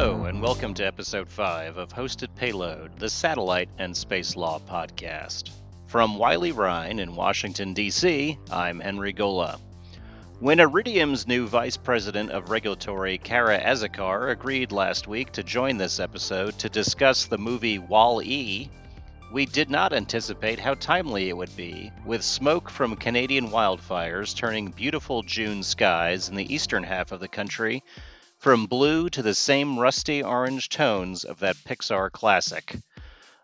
Hello, and welcome to episode 5 of Hosted Payload, the Satellite and Space Law Podcast. From Wiley Rein in Washington, D.C., I'm Henry Gola. When Iridium's new Vice President of Regulatory, Kara Azocar, agreed last week to join this episode to discuss the movie Wall E, we did not anticipate how timely it would be, with smoke from Canadian wildfires turning beautiful June skies in the eastern half of the country from blue to the same rusty orange tones of that Pixar classic.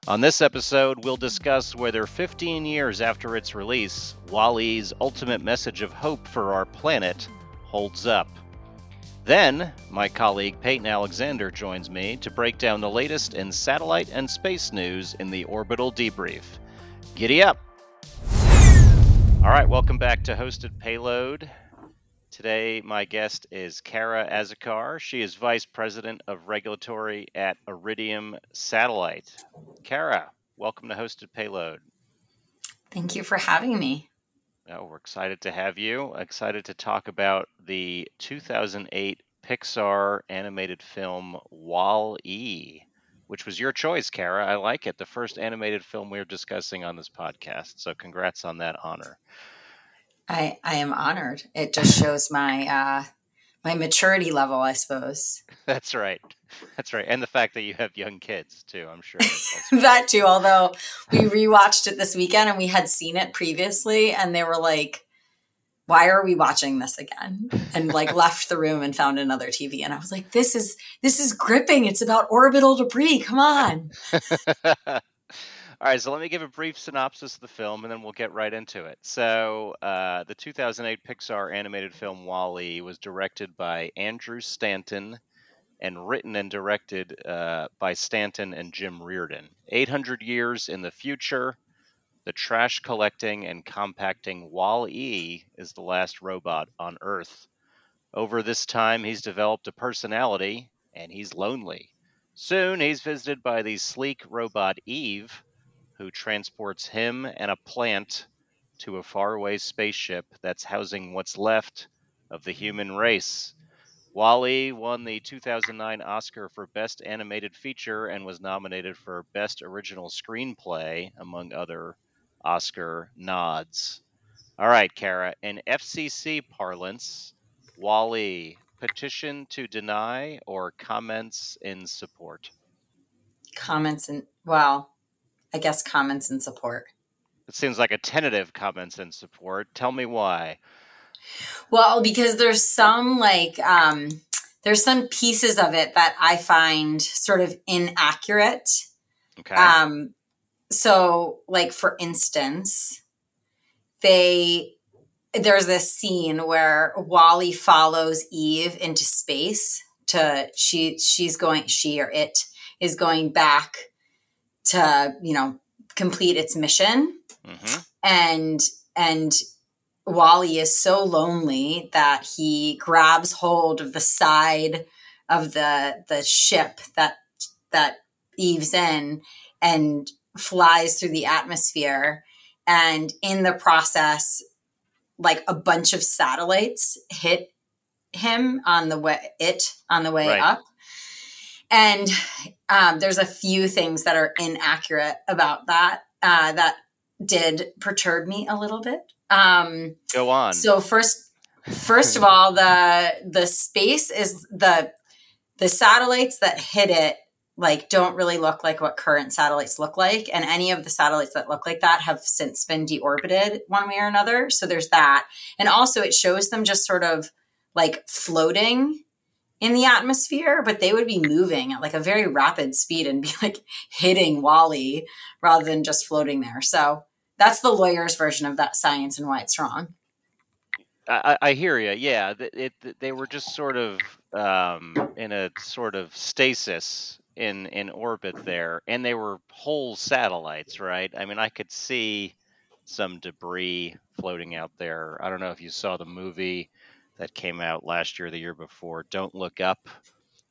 On this episode, we'll discuss whether 15 years after its release, WALL-E's ultimate message of hope for our planet holds up. Then, my colleague Payton Alexander joins me to break down the latest in satellite and space news in the Orbital Debrief. Giddy up! All right, welcome back to Hosted Payload. Today, my guest is Kara Azocar. She is Vice President of Regulatory at Iridium Satellite. Kara, welcome to Hosted Payload. Thank you for having me. Oh, we're excited to have you. Excited to talk about the 2008 Pixar animated film Wall E, which was your choice, Kara. I like it. The first animated film we're discussing on this podcast. So, congrats on that honor. I I am honored. It just shows my uh my maturity level, I suppose. That's right. That's right. And the fact that you have young kids too, I'm sure. that too, although we rewatched it this weekend and we had seen it previously and they were like why are we watching this again? And like left the room and found another TV and I was like this is this is gripping. It's about orbital debris. Come on. All right, so let me give a brief synopsis of the film and then we'll get right into it. So, uh, the 2008 Pixar animated film WALL-E was directed by Andrew Stanton and written and directed uh, by Stanton and Jim Reardon. 800 years in the future, the trash collecting and compacting WALL-E is the last robot on Earth. Over this time, he's developed a personality and he's lonely. Soon, he's visited by the sleek robot Eve who transports him and a plant to a faraway spaceship that's housing what's left of the human race. WALL-E won the 2009 Oscar for Best Animated Feature and was nominated for Best Original Screenplay, among other Oscar nods. All right, Kara, in FCC parlance, WALL-E, petition to deny or comments in support? Comments in, well, I guess comments and support. It seems like a tentative comments and support. Tell me why. Well, because there's some like um there's some pieces of it that I find sort of inaccurate. Okay. Um so like for instance, they there's this scene where WALL-E follows Eve into space to she she's going she or it is going back to you know complete its mission mm-hmm. and and WALL-E is so lonely that he grabs hold of the side of the the ship that that Eve's in and flies through the atmosphere and in the process like a bunch of satellites hit him on the way it on the way Right. up and um, there's a few things that are inaccurate about that uh, that did perturb me a little bit. Um, Go on. so first, first of all, the the space is the the satellites that hit it like don't really look like what current satellites look like and any of the satellites that look like that have since been deorbited one way or another so there's that and also it shows them just sort of like floating in the atmosphere, but they would be moving at like a very rapid speed and be like hitting WALL-E rather than just floating there. So that's the lawyer's version of that science and why it's wrong. I, I hear you. Yeah, th- it, they were just sort of um, in a sort of stasis in in orbit there, and they were whole satellites, right? I mean, I could see some debris floating out there. I don't know if you saw the movie that came out last year, the year before. Don't look up.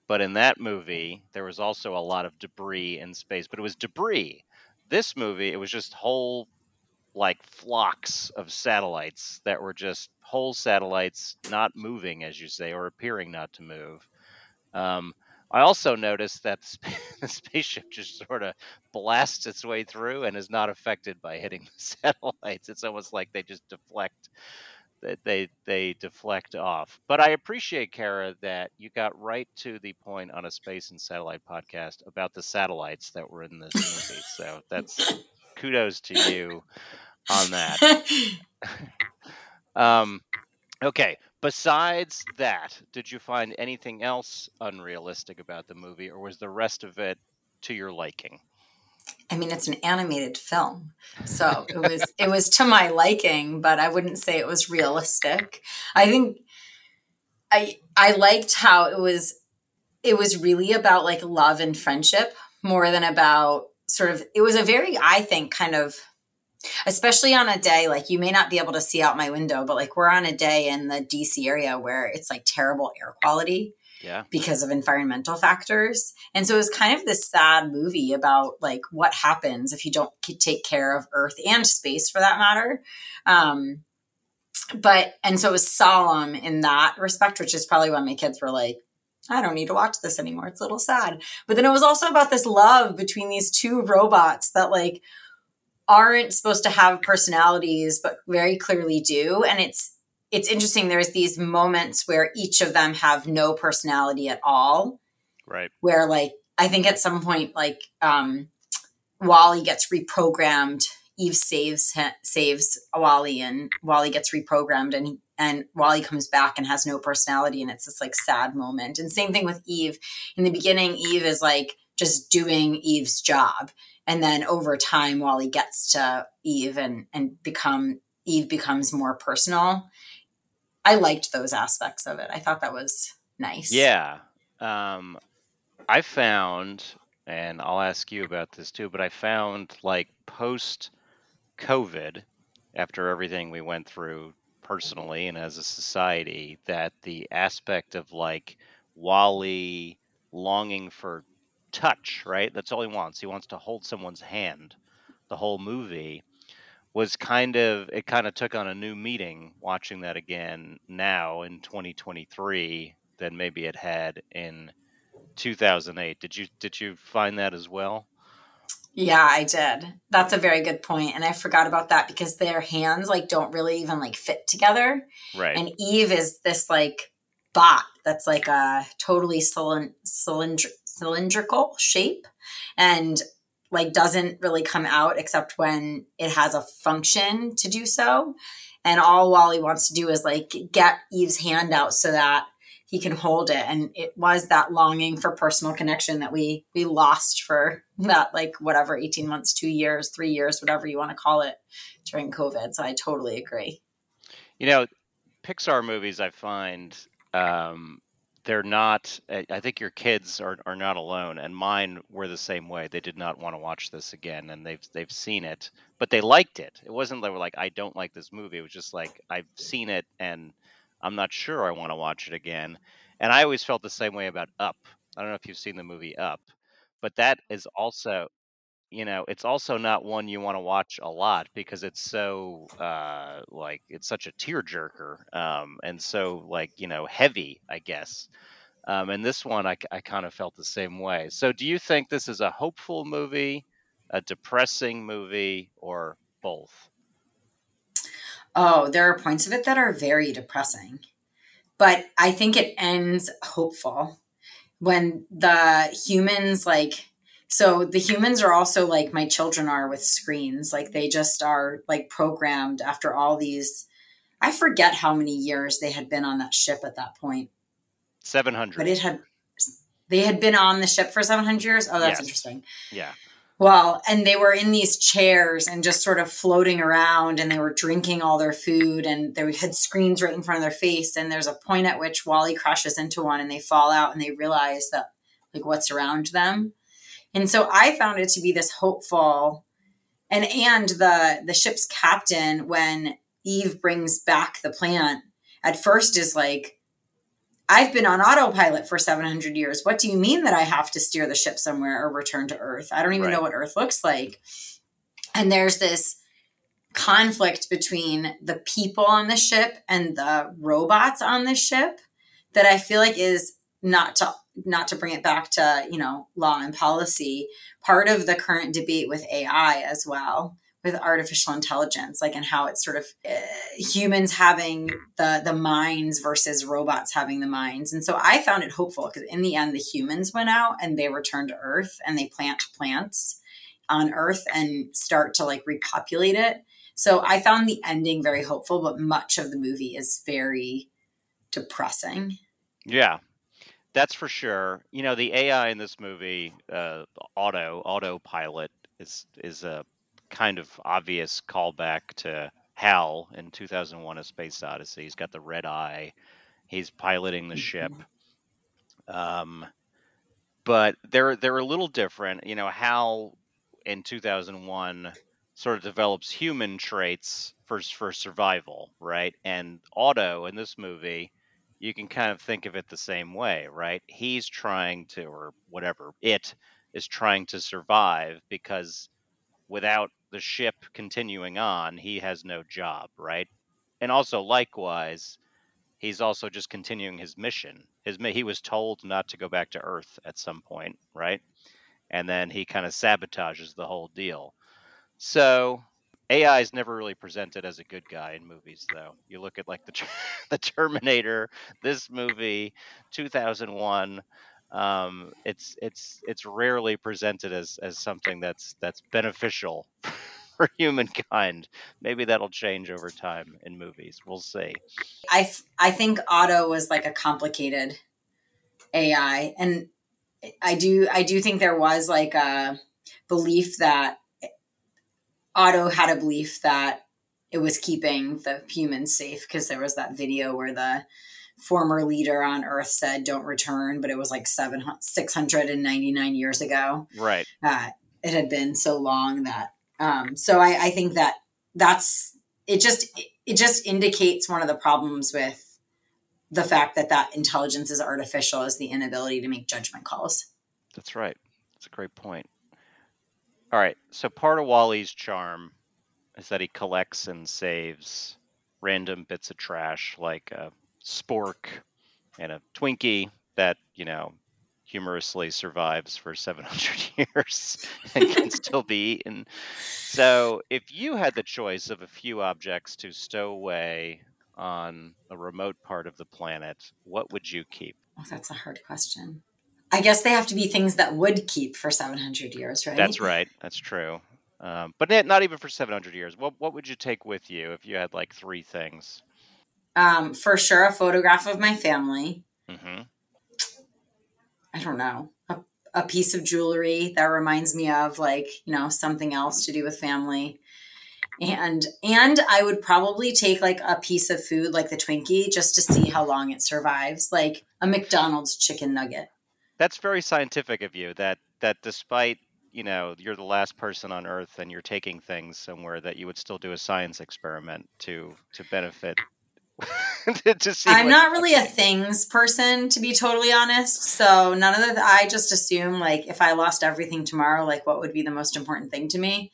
But in that movie, there was also a lot of debris in space, but it was debris. This movie, it was just whole like flocks of satellites that were just whole satellites not moving, as you say, or appearing not to move. Um, I also noticed that the spaceship just sort of blasts its way through and is not affected by hitting the satellites. It's almost like they just deflect they they deflect off. But I appreciate Kara that you got right to the point on a space and satellite podcast about the satellites that were in this movie. so that's kudos to you on that. um, okay. Besides that, did you find anything else unrealistic about the movie, or was the rest of it to your liking? I mean, it's an animated film, so it was it was to my liking, but I wouldn't say it was realistic. I think I I liked how it was it was really about like love and friendship more than about sort of it was a very I think kind of especially on a day like you may not be able to see out my window, but like we're on a day in the DC area where it's like terrible air quality yeah because of environmental factors and so it was kind of this sad movie about like what happens if you don't take care of earth and space for that matter um but and so it was solemn in that respect which is probably why my kids were like I don't need to watch this anymore. It's a little sad. But then it was also about this love between these two robots that like aren't supposed to have personalities but very clearly do and it's it's interesting there's these moments where each of them have no personality at all. Right. Where like i think at some point like um wally gets reprogrammed. Eve saves saves wally and wally gets reprogrammed and and wally comes back and has no personality and it's this like sad moment. And same thing with eve. In the beginning eve is like just doing eve's job and then over time wally gets to eve and and become eve becomes more personal I liked those aspects of it. I thought that was nice. Yeah. Um, I found, and I'll ask you about this too, but I found like post COVID, after everything we went through personally and as a society, that the aspect of like Wally longing for touch, right? That's all he wants. He wants to hold someone's hand the whole movie was kind of it kind of took on a new meaning watching that again now in 2023 than maybe it had in 2008 did you did you find that as well? Yeah i did. That's a very good point and i forgot about that because their hands like don't really even like fit together right. and eve is this like bot that's like a totally cylind- cylind- cylindrical shape and like doesn't really come out except when it has a function to do so. And all Wally wants to do is like get Eve's hand out so that he can hold it. And it was that longing for personal connection that we we lost for that like whatever 18 months, two years, three years, whatever you want to call it during COVID. So I totally agree. You know, Pixar movies I find um, they're not eh, i think your kids are, are not alone and mine were the same way they did not want to watch this again and they've they've seen it but they liked it it wasn't they were like i don't like this movie it was just like i've seen it and i'm not sure i want to watch it again and i always felt the same way about up i don't know if you've seen the movie up but that is also you know it's also not one you want to watch a lot because it's so uh like it's such a tearjerker um and so like you know heavy i guess. Um and this one i, I kind of felt the same way. So do you think this is a hopeful movie a depressing movie or both? Oh there are points of it that are very depressing but i think it ends hopeful. When the humans like so the humans are also like my children are with screens. Like they just are like programmed after all these i forget how many years they had been on that ship at that point. 700 but it had they had been on the ship for 700 years? Oh that's Yes. interesting. Yeah. Well and they were in these chairs and just sort of floating around and they were drinking all their food and they had screens right in front of their face and there's a point at which wally crashes into one and they fall out and they realize that like what's around them and so I found it to be this hopeful and and the the ship's captain when Eve brings back the plant at first is like I've been on autopilot for 700 years. What do you mean that I have to steer the ship somewhere or return to Earth? I don't even Right. know what Earth looks like. And there's this conflict between the people on the ship and the robots on the ship that I feel like is not to not to bring it back to you know law and policy part of the current debate with ai as well with artificial intelligence like and how it's sort of uh, humans having the the minds versus robots having the minds. And so i found it hopeful because in the end the humans went out and they returned to earth and they plant plants on earth and start to like repopulate it. So i found the ending very hopeful but much of the movie is very depressing. Yeah that's for sure you know the ai in this movie uh auto autopilot is is a kind of obvious callback to Hal in 2001: A Space Odyssey. He's got the red eye. He's piloting the ship. Mm-hmm. Um, but they're they're a little different. You know, Hal in 2001 sort of develops human traits for for survival, right? And Auto in this movie, you can kind of think of it the same way, right? He's trying to, or whatever, it is trying to survive because without the ship continuing on, he has no job, right? And also, likewise, he's also just continuing his mission. His he was told not to go back to Earth at some point, right? And then he kind of sabotages the whole deal. So AI is never really presented as a good guy in movies, though. You look at like the the Terminator, this movie, 2001 um, it's it's it's rarely presented as as something that's that's beneficial for humankind. Maybe that'll change over time in movies. We'll see. I I think Auto was like a complicated AI, and I do I do think there was like a belief that Auto had a belief that it was keeping the humans safe because there was that video where the former leader on Earth said don't return, but it was like seven six hundred and ninety nine years ago. Right. Uh, it had been so long that. Um, so I, I think that that's it. Just it just indicates one of the problems with the fact that that intelligence is artificial is the inability to make judgment calls. That's right. That's a great point. All right. So part of WALL-E's charm is that he collects and saves random bits of trash like a spork and a Twinkie that, you know, humorously survives for 700 years and can still be eaten. So, if you had the choice of a few objects to stow away on a remote part of the planet, what would you keep? Oh, that's a hard question. I guess they have to be things that would keep for 700 years, right? That's right. That's true. Um, but not even for 700 years. What what would you take with you if you had like three things? Um, for sure, a photograph of my family. Mm-hmm. I don't know. A, a piece of jewelry that reminds me of like, you know, something else to do with family. And and I would probably take like a piece of food like the Twinkie just to see how long it survives, like a McDonald's chicken nugget. That's very scientific of you that that despite you know you're the last person on earth and you're taking things somewhere that you would still do a science experiment to to benefit to see. I'm not really a things person, to be totally honest. So none of the. I just assume like if I lost everything tomorrow, like what would be the most important thing to me.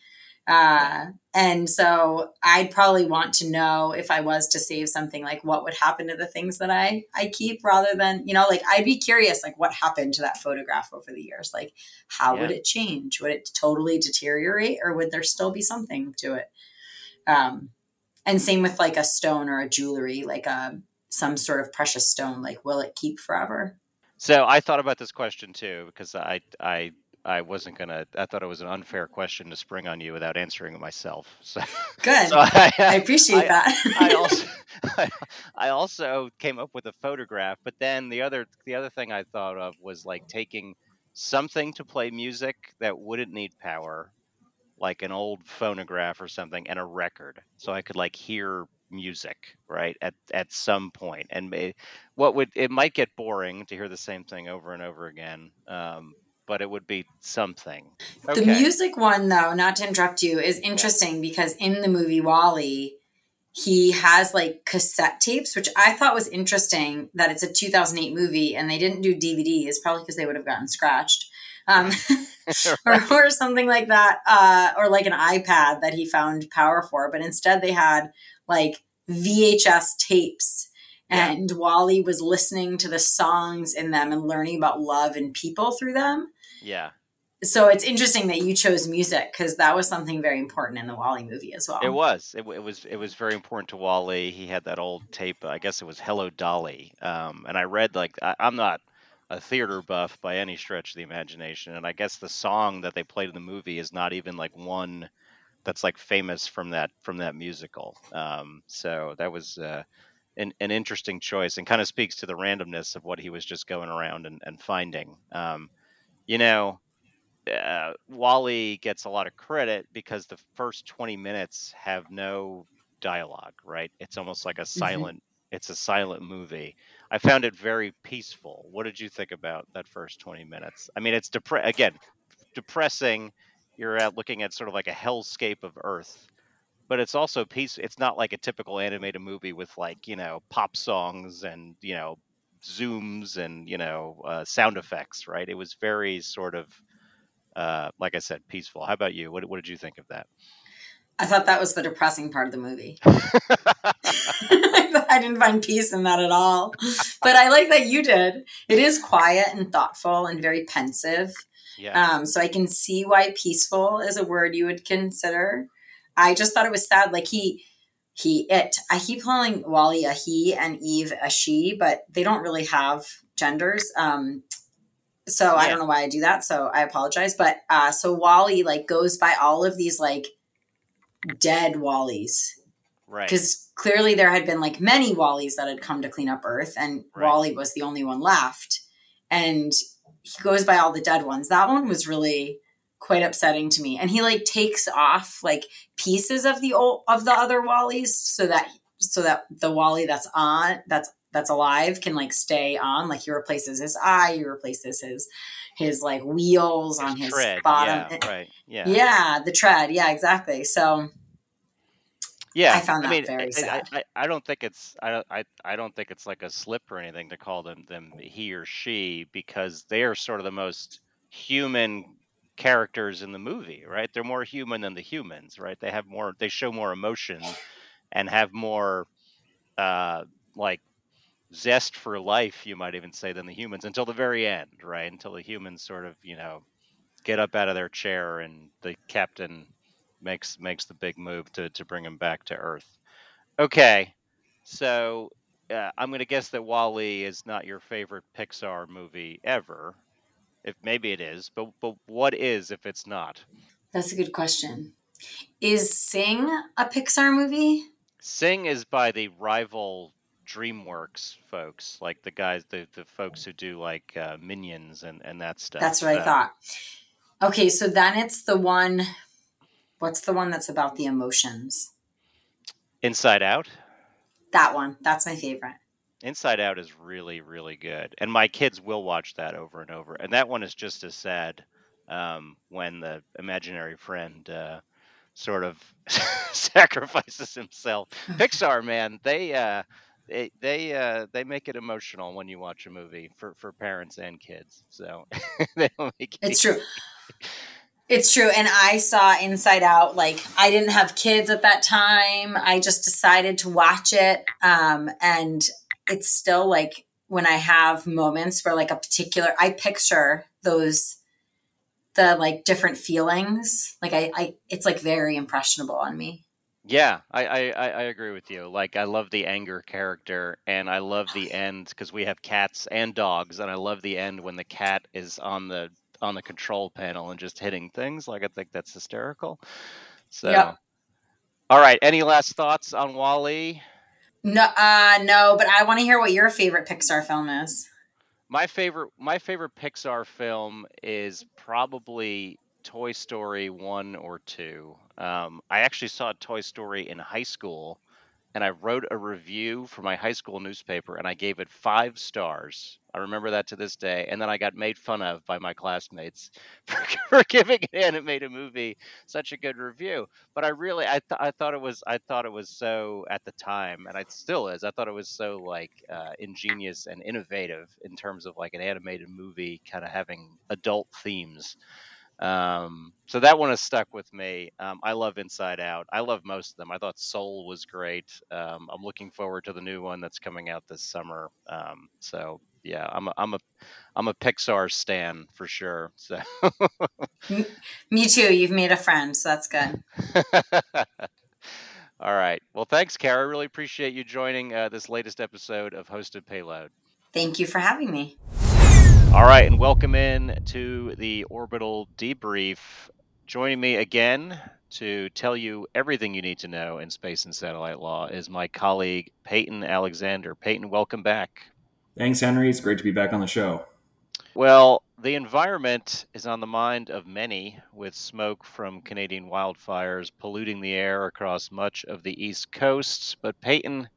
Uh, and so I'd probably want to know if I was to save something, like what would happen to the things that I I keep, rather than you know, like I'd be curious, like what happened to that photograph over the years. Like how yeah. would it change? Would it totally deteriorate, or would there still be something to it? Um, and same with like a stone or a jewelry like a um, some sort of precious stone like will it keep forever so i thought about this question too because i i I wasn't gonna. I thought it was an unfair question to spring on you without answering it myself. So good. So I, I, appreciate I, that. I also, I, I also came up with a photograph, but then the other, the other thing I thought of was like taking something to play music that wouldn't need power, like an old phonograph or something and a record so i could like hear music right at at some point. and what would it might get boring to hear the same thing over and over again um, but it would be something okay. the music one though not to interrupt you is interesting yeah. because in the movie WALL-E he has like cassette tapes which i thought was interesting that it's a 2008 movie and they didn't do dvds probably because they would have gotten scratched um, or, or, something like that, uh, or like an iPad that he found power for. But instead, they had like VHS tapes. Yeah. and WALL-E was listening to the songs in them and learning about love and people through them. Yeah. So it's interesting that you chose music because that was something very important in the WALL-E movie as well. It was. It, it was. It was very important to WALL-E. He had that old tape. I guess it was "Hello Dolly," um, and I read like I, I'm not a theater buff by any stretch of the imagination, and I guess the song that they played in the movie is not even like one that's like famous from that from that musical. Um, so that was uh, an, an interesting choice, and kind of speaks to the randomness of what he was just going around and, and finding. Um, you know, uh, WALL-E gets a lot of credit because the first 20 minutes have no dialogue, right? It's almost like a Mhm. silent it's a silent movie. I found it very peaceful. What did you think about that first 20 minutes? I mean, it's depre- again, depressing. You're at looking at sort of like a hellscape of Earth, but it's also peace. It's not like a typical animated movie with like, you know, pop songs and, you know, zooms and, you know, uh, sound effects, right? It was very sort of uh, like I said, peaceful. How about you? What, what did you think of that? I thought that was the depressing part of the movie. I didn't find peace in that at all. But I like that you did. It is quiet and thoughtful and very pensive. yeah, Um, so I can see why peaceful is a word you would consider. I just thought it was sad. Like he, he, it. I keep calling wally a he and Eve a she, but they don't really have genders. Um, so I don't know why I do that. So I apologize. But uh, so WALL-E like goes by all of these like dead Wallies right. because clearly there had been like many Wallies that had come to clean up Earth, and Right. Wally was the only one left. And he goes by all the dead ones. That one was really quite upsetting to me. And he like takes off like pieces of the old of the other Wallies so that so that the Wally that's on that's that's alive can like stay on. Like he replaces his eye, he replaces his his like wheels on his tread. bottom. Yeah, right. Yeah. Yeah, the tread. Yeah, exactly. So Yeah, I found that mean, very I- I, sad. I, I don't think it's I, don't- I I don't think it's like a slip or anything to call them them he or she because they are sort of the most human characters in the movie, right? They're more human than the humans, right? They have more they show more emotion and have more uh like zest for life, you might even say, than the humans until the very end, right? Until the humans sort of, you know, get up out of their chair and the captain makes makes the big move to to bring him back to Earth. Okay, so uh, I'm going to guess that Wall-E is not your favorite Pixar movie ever. If maybe it is, but but what is if it's not? That's a good question. Is Sing a Pixar movie? Sing is by the rival DreamWorks folks, like the guys, the the folks who do like uh, Minions and and that stuff. That's what I Uh, thought. Okay, so then it's the one. What's the one that's about the emotions? Inside Out. That one. That's my favorite. Inside Out is really, really good, and my kids will watch that over and over. And that one is just as sad um, when the imaginary friend uh, sort of sacrifices himself. Pixar, man, they uh, they they uh, they make it emotional when you watch a movie for for parents and kids. So they make it It's true. It's true. And I saw Inside Out. Like, I didn't have kids at that time. I just decided to watch it. Um, and it's still like when I have moments where, like, a particular, I picture those, the like different feelings. Like, I, I, it's like very impressionable on me. Yeah, I, I, I agree with you. Like, I love the anger character, and I love the end because we have cats and dogs, and I love the end when the cat is on the on the control panel and just hitting things. Like, I think that's hysterical. So, Yep. all right. Any last thoughts on Wall-E? No, uh, no, but I want to hear what your favorite Pixar film is. My favorite my favorite Pixar film is probably Toy Story 1 or 2. Um, I actually saw Toy Story in high school and I wrote a review for my high school newspaper and I gave it 5 stars. I remember that to this day and then I got made fun of by my classmates for, for giving an animated movie such a good review. But I really I th- I thought it was I thought it was so at the time and it still is. I thought it was so like uh, ingenious and innovative in terms of like an animated movie kind of having adult themes Um, so that one has stuck with me. Um, I love Inside Out. I love most of them. I thought Soul was great. Um, I'm looking forward to the new one that's coming out this summer. Um, so yeah, I'm a, I'm a I'm a Pixar stan for sure. So me too. You've made a friend, so that's good. All right. Well, thanks, Kara. I really appreciate you joining uh, this latest episode of Hosted Payload. Thank you for having me. All right, and welcome in to the Orbital Debrief. Joining me again to tell you everything you need to know in space and satellite law is my colleague Payton Alexander. Payton, welcome back. Thanks, Henry. It's great to be back on the show. Well, the environment is on the mind of many, with smoke from Canadian wildfires polluting the air across much of the East Coast. But, Payton,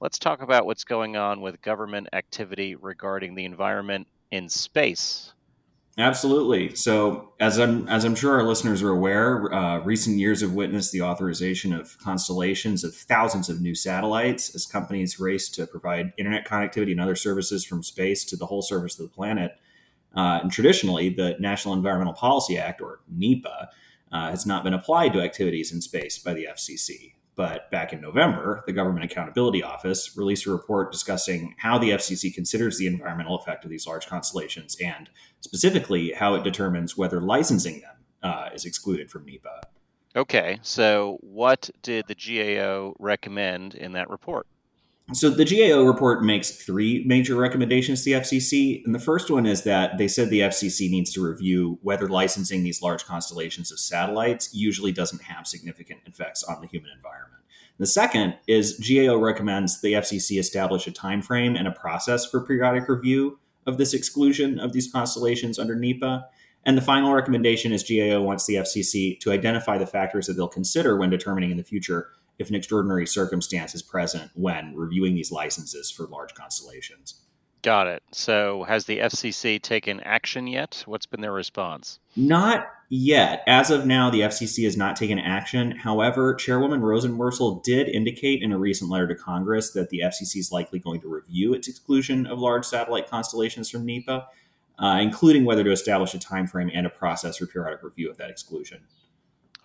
let's talk about what's going on with government activity regarding the environment in space. Absolutely. So, as I'm as I'm sure our listeners are aware, uh, recent years have witnessed the authorization of constellations of thousands of new satellites as companies race to provide internet connectivity and other services from space to the whole surface of the planet. Uh, and traditionally, the National Environmental Policy Act, or NEPA, uh, has not been applied to activities in space by the FCC. But back in November, the Government Accountability Office released a report discussing how the FCC considers the environmental effect of these large constellations and specifically how it determines whether licensing them uh, is excluded from NEPA. Okay, so what did the GAO recommend in that report? So the GAO report makes three major recommendations to the FCC, and the first one is that they said the FCC needs to review whether licensing these large constellations of satellites usually doesn't have significant effects on the human environment. The second is GAO recommends the FCC establish a time frame and a process for periodic review of this exclusion of these constellations under NEPA. And the final recommendation is GAO wants the FCC to identify the factors that they'll consider when determining in the future if an extraordinary circumstance is present when reviewing these licenses for large constellations. Got it. So, has the FCC taken action yet? What's been their response? Not yet. As of now, the FCC has not taken action. However, Chairwoman Rosenworcel did indicate in a recent letter to Congress that the FCC is likely going to review its exclusion of large satellite constellations from NEPA, uh, including whether to establish a time frame and a process for periodic review of that exclusion.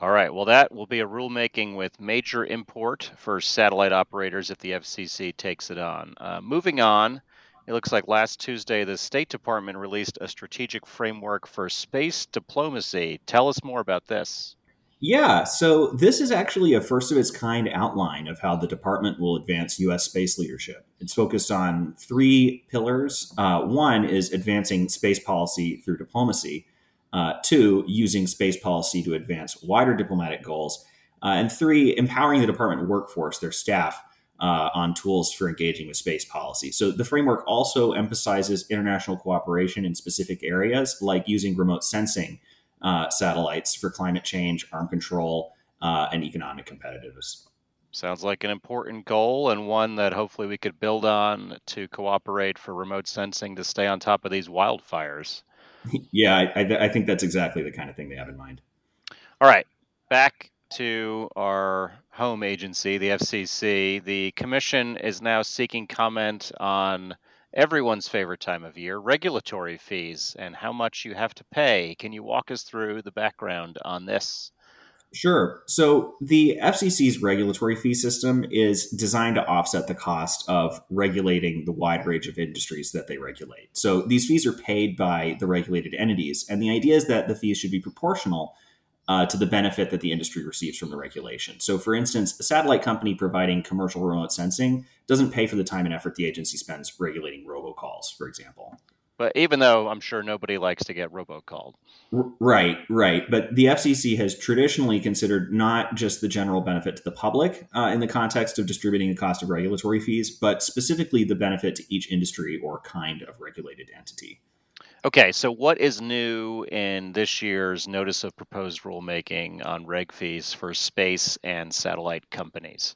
All right. Well, that will be a rulemaking with major import for satellite operators if the FCC takes it on. Uh, moving on, it looks like last Tuesday the State Department released a strategic framework for space diplomacy. Tell us more about this. Yeah, so this is actually a first of its kind outline of how the department will advance U.S. space leadership. It's focused on three pillars. Uh, one is advancing space policy through diplomacy. Uh, two, using space policy to advance wider diplomatic goals. Uh, and three, empowering the department workforce, their staff, uh, on tools for engaging with space policy. So the framework also emphasizes international cooperation in specific areas, like using remote sensing uh, satellites for climate change, arm control, uh, and economic competitiveness. Sounds like an important goal and one that hopefully we could build on to cooperate for remote sensing to stay on top of these wildfires. Yeah, I, I, I think that's exactly the kind of thing they have in mind. All right, back to our home agency, the FCC. The Commission is now seeking comment on everyone's favorite time of year regulatory fees and how much you have to pay. Can you walk us through the background on this? Sure. So the FCC's regulatory fee system is designed to offset the cost of regulating the wide range of industries that they regulate. So these fees are paid by the regulated entities, and the idea is that the fees should be proportional uh, to the benefit that the industry receives from the regulation. So, for instance, a satellite company providing commercial remote sensing doesn't pay for the time and effort the agency spends regulating robocalls, for example. But even though I'm sure nobody likes to get robocalled. Right, right. But the FCC has traditionally considered not just the general benefit to the public uh, in the context of distributing the cost of regulatory fees, but specifically the benefit to each industry or kind of regulated entity. Okay, so what is new in this year's Notice of Proposed Rulemaking on reg fees for space and satellite companies?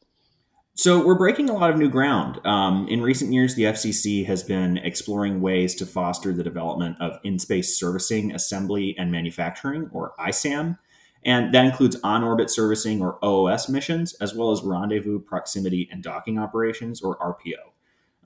So we're breaking a lot of new ground. Um, in recent years, the FCC has been exploring ways to foster the development of in-space servicing, assembly, and manufacturing, or ISAM, and that includes on-orbit servicing, or OOS missions, as well as rendezvous, proximity, and docking operations, or RPO.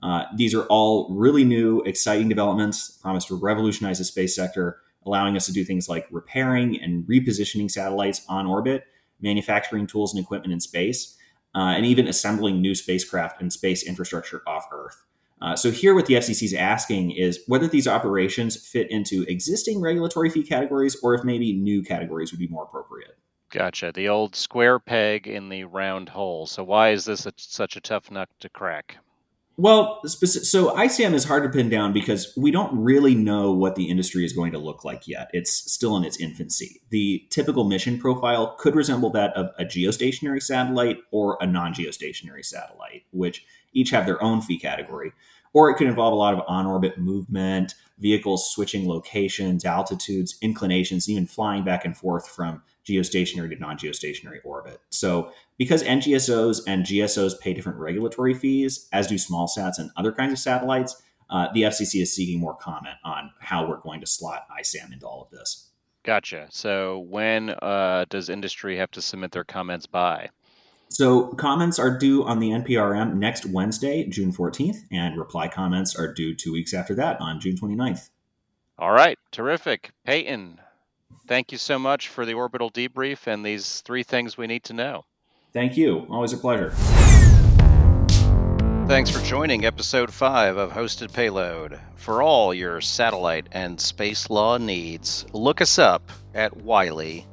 Uh, these are all really new, exciting developments, promise to revolutionize the space sector, allowing us to do things like repairing and repositioning satellites on orbit, manufacturing tools and equipment in space, uh, and even assembling new spacecraft and space infrastructure off Earth. Uh, so here, what the FCC is asking is whether these operations fit into existing regulatory fee categories, or if maybe new categories would be more appropriate. Gotcha. The old square peg in the round hole. So why is this a, such a tough nut to crack? Well, so ISAM is hard to pin down because we don't really know what the industry is going to look like yet. It's still in its infancy. The typical mission profile could resemble that of a geostationary satellite or a non geostationary satellite, which each have their own fee category. Or it could involve a lot of on orbit movement, vehicles switching locations, altitudes, inclinations, even flying back and forth from geostationary to non geostationary orbit. So, because NGSOs and GSOs pay different regulatory fees, as do small sats and other kinds of satellites, uh, the FCC is seeking more comment on how we're going to slot ISAM into all of this. Gotcha. So, when uh, does industry have to submit their comments by? So, comments are due on the NPRM next Wednesday, June 14th, and reply comments are due two weeks after that on June 29th. All right. Terrific. Payton, thank you so much for the orbital debrief and these three things we need to know. Thank you. Always a pleasure. Thanks for joining episode 5 of Hosted Payload. For all your satellite and space law needs, look us up at wiley.law.